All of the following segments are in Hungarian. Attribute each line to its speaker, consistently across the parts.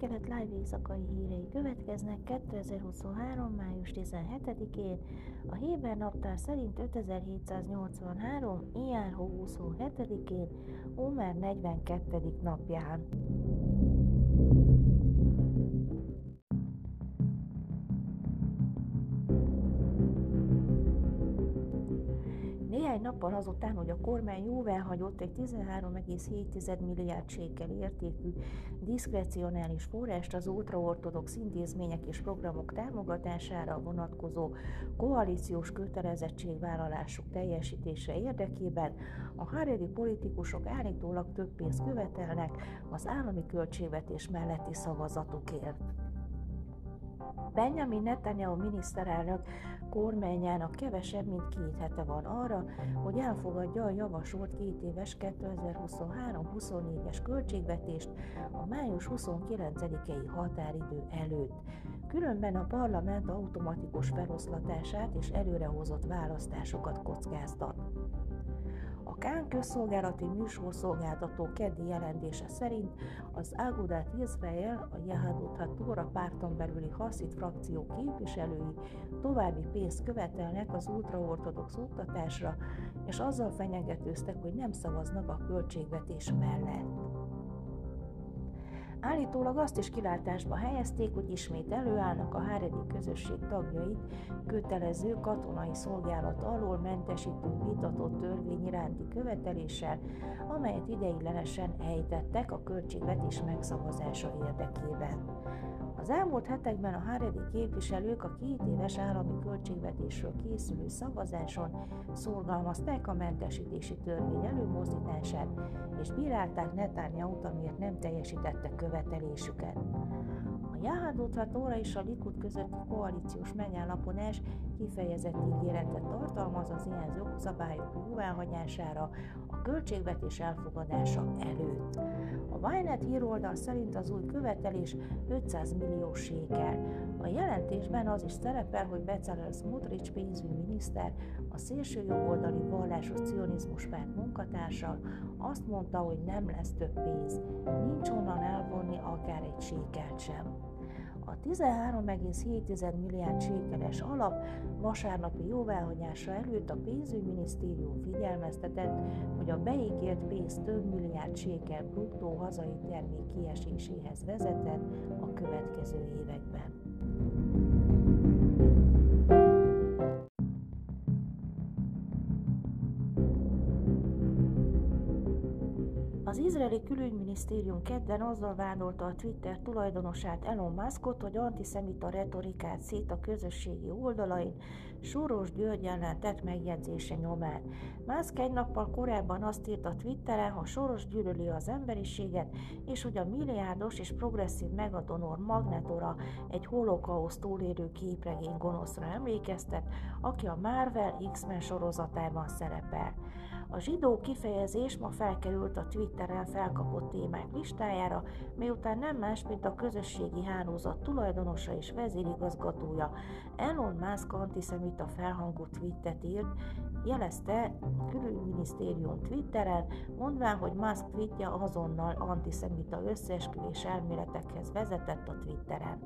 Speaker 1: Dél-Kelet Live éjszakai hírei következnek 2023. május 17-én, a Héber naptár szerint 5783. Ijárhó 27-én, Ómer 42. napján. Néhány nappal azután, hogy a kormány jóvá hagyott egy 13,7 milliárd sékel értékű diszkrecionális forrást az ultraortodox intézmények és programok támogatására vonatkozó koalíciós kötelezettségvállalásuk teljesítése érdekében, a haredi politikusok állítólag több pénzt követelnek az állami költségvetés melletti szavazatukért. Benjamin Netanyahu miniszterelnök kormányának kevesebb, mint két hete van arra, hogy elfogadja a javasolt két éves 2023-24-es költségvetést a május 29-i határidő előtt. Különben a parlament automatikus feloszlatását és előrehozott választásokat kockáztat. Kán közszolgálati műsorszolgáltató keddi jelentése szerint az Agudat Izrael, a Yehadut HaTorah párton belüli Haszid frakció képviselői további pénzt követelnek az ultraortodox oktatásra, és azzal fenyegetőztek, hogy nem szavaznak a költségvetés mellett. Állítólag azt is kilátásba helyezték, hogy ismét előállnak a Háredi közösség tagjait kötelező katonai szolgálat alól mentesítő vitatott törvény iránti követeléssel, amelyet ideiglenesen ejtettek a költségvetés megszavazása érdekében. Az elmúlt hetekben a Haredi képviselők a két éves állami költségvetésről készülő szavazáson szorgalmazták a mentesítési törvény előmozdítását, és bírálták Netanyahu-t, amiért nem teljesítette követelésüket. A Jahadut Tóra és a Likud közötti koalíciós megállapodás kifejezett ígéretet tartalmaz az ilyen jogszabályok jóváhagyására a költségvetés elfogadása előtt. A Wynet híroldal szerint az új követelés 500 millió sékel. A jelentésben az is szerepel, hogy Bezalel Smotrich pénzügyminiszter, a szélső jobboldali vallásos cionizmus párt munkatársa azt mondta, hogy nem lesz több pénz, nincs onnan elvonni akár egy sékelt sem. A 13,7 milliárd sékeles alap vasárnapi jóváhagyása előtt a pénzügyminisztérium figyelmeztetett, hogy a beígért pénz több milliárd sékel bruttó hazai termék kieséséhez vezetett a következő években. Az izraeli külügyminisztérium kedden azzal vádolta a Twitter tulajdonosát Elon Muskot, hogy antiszemita retorikát szét a közösségi oldalain, Soros György ellen tett megjegyzése nyomán. Musk egy nappal korábban azt írt a Twitteren, ha Soros gyűlöli az emberiséget, és hogy a milliárdos és progresszív megadonor Magnetora egy holokauszt túlérő képregény gonoszra emlékeztet, aki a Marvel X-Men sorozatában szerepel. A zsidó kifejezés ma felkerült a Twitteren felkapott témák listájára, miután nem más, mint a közösségi hálózat tulajdonosa és vezérigazgatója Elon Musk antiszemita felhangú tweetet írt, jelezte külügyminisztérium Twitteren, mondván, hogy Musk tweetje azonnal antiszemita összeesküvés elméletekhez vezetett a Twitteren.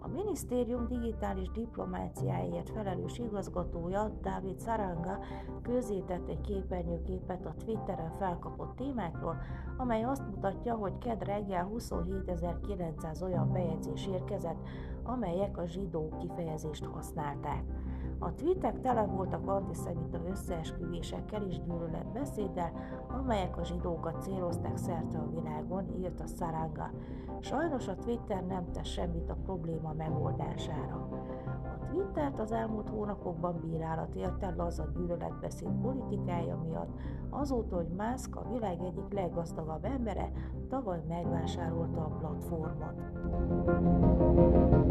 Speaker 1: A minisztérium digitális diplomáciáért felelős igazgatója, Dávid Saranga közzétett egy képernyőképet a Twitteren felkapott témákról, amely azt mutatja, hogy ked reggel 27.900 olyan bejegyzés érkezett, amelyek a zsidó kifejezést használták. A tweetek tele voltak antiszemita összeesküvésekkel és gyűlöletbeszéddel, amelyek a zsidókat célozták szerte a világon, írt a Saranga. Sajnos a Twitter nem tesz semmit a probléma megoldására. A Twittert az elmúlt hónapokban bírálat érte laza gyűlöletbeszéd politikája miatt, azóta, hogy Musk a világ egyik leggazdagabb embere tavaly megvásárolta a platformot.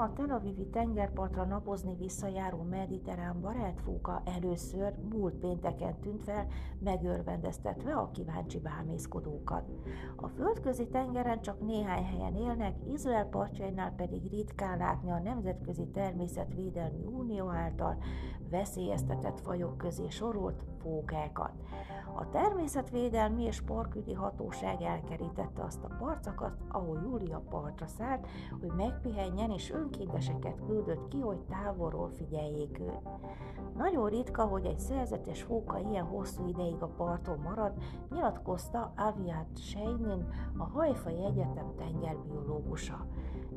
Speaker 1: A Tel Avivi tengerpartra napozni visszajáró mediterrán barátfóka először múlt pénteken tűnt fel, megörvendeztetve a kíváncsi bámészkodókat. A földközi tengeren csak néhány helyen élnek, Izrael partjainál pedig ritkán látni a Nemzetközi Természetvédelmi Unió által veszélyeztetett fajok közé sorolt fókákat. A Természetvédelmi és Parkügyi Hatóság elkerítette azt a parcakat, ahol Júlia partra szállt, hogy megpihenjen, és önkénteseket küldött ki, hogy távolról figyeljék őt. Nagyon ritka, hogy egy szerzetes fóka ilyen hosszú ideig a parton marad, nyilatkozta Aviat Sheinin, a Hajfai Egyetem tengerbiológusa.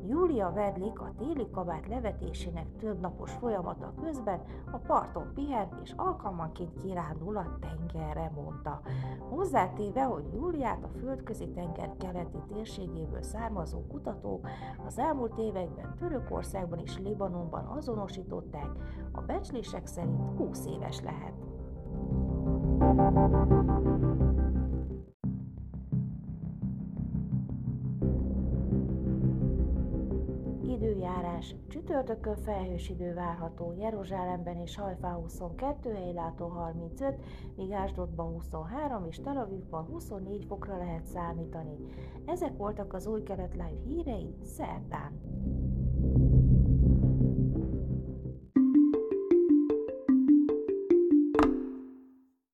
Speaker 1: Júlia Vedlik a téli kabát levetésének több napos folyamata közben a parton pihen és alkalmanként kirándul a tengerre, mondta. Hozzátéve, hogy Júliát a földközi tenger keleti térségéből származó kutatók az elmúlt években Törökországban és Libanonban azonosították, a becslések szerint 20 éves lehet. Időjárás. Csütörtökön felhős idő várható, Jeruzsálemben és Hajfá 22, helylátó 35, míg Ásdodban 23 és Tel Avivban 24 fokra lehet számítani. Ezek voltak az új kelet live hírei szerdán.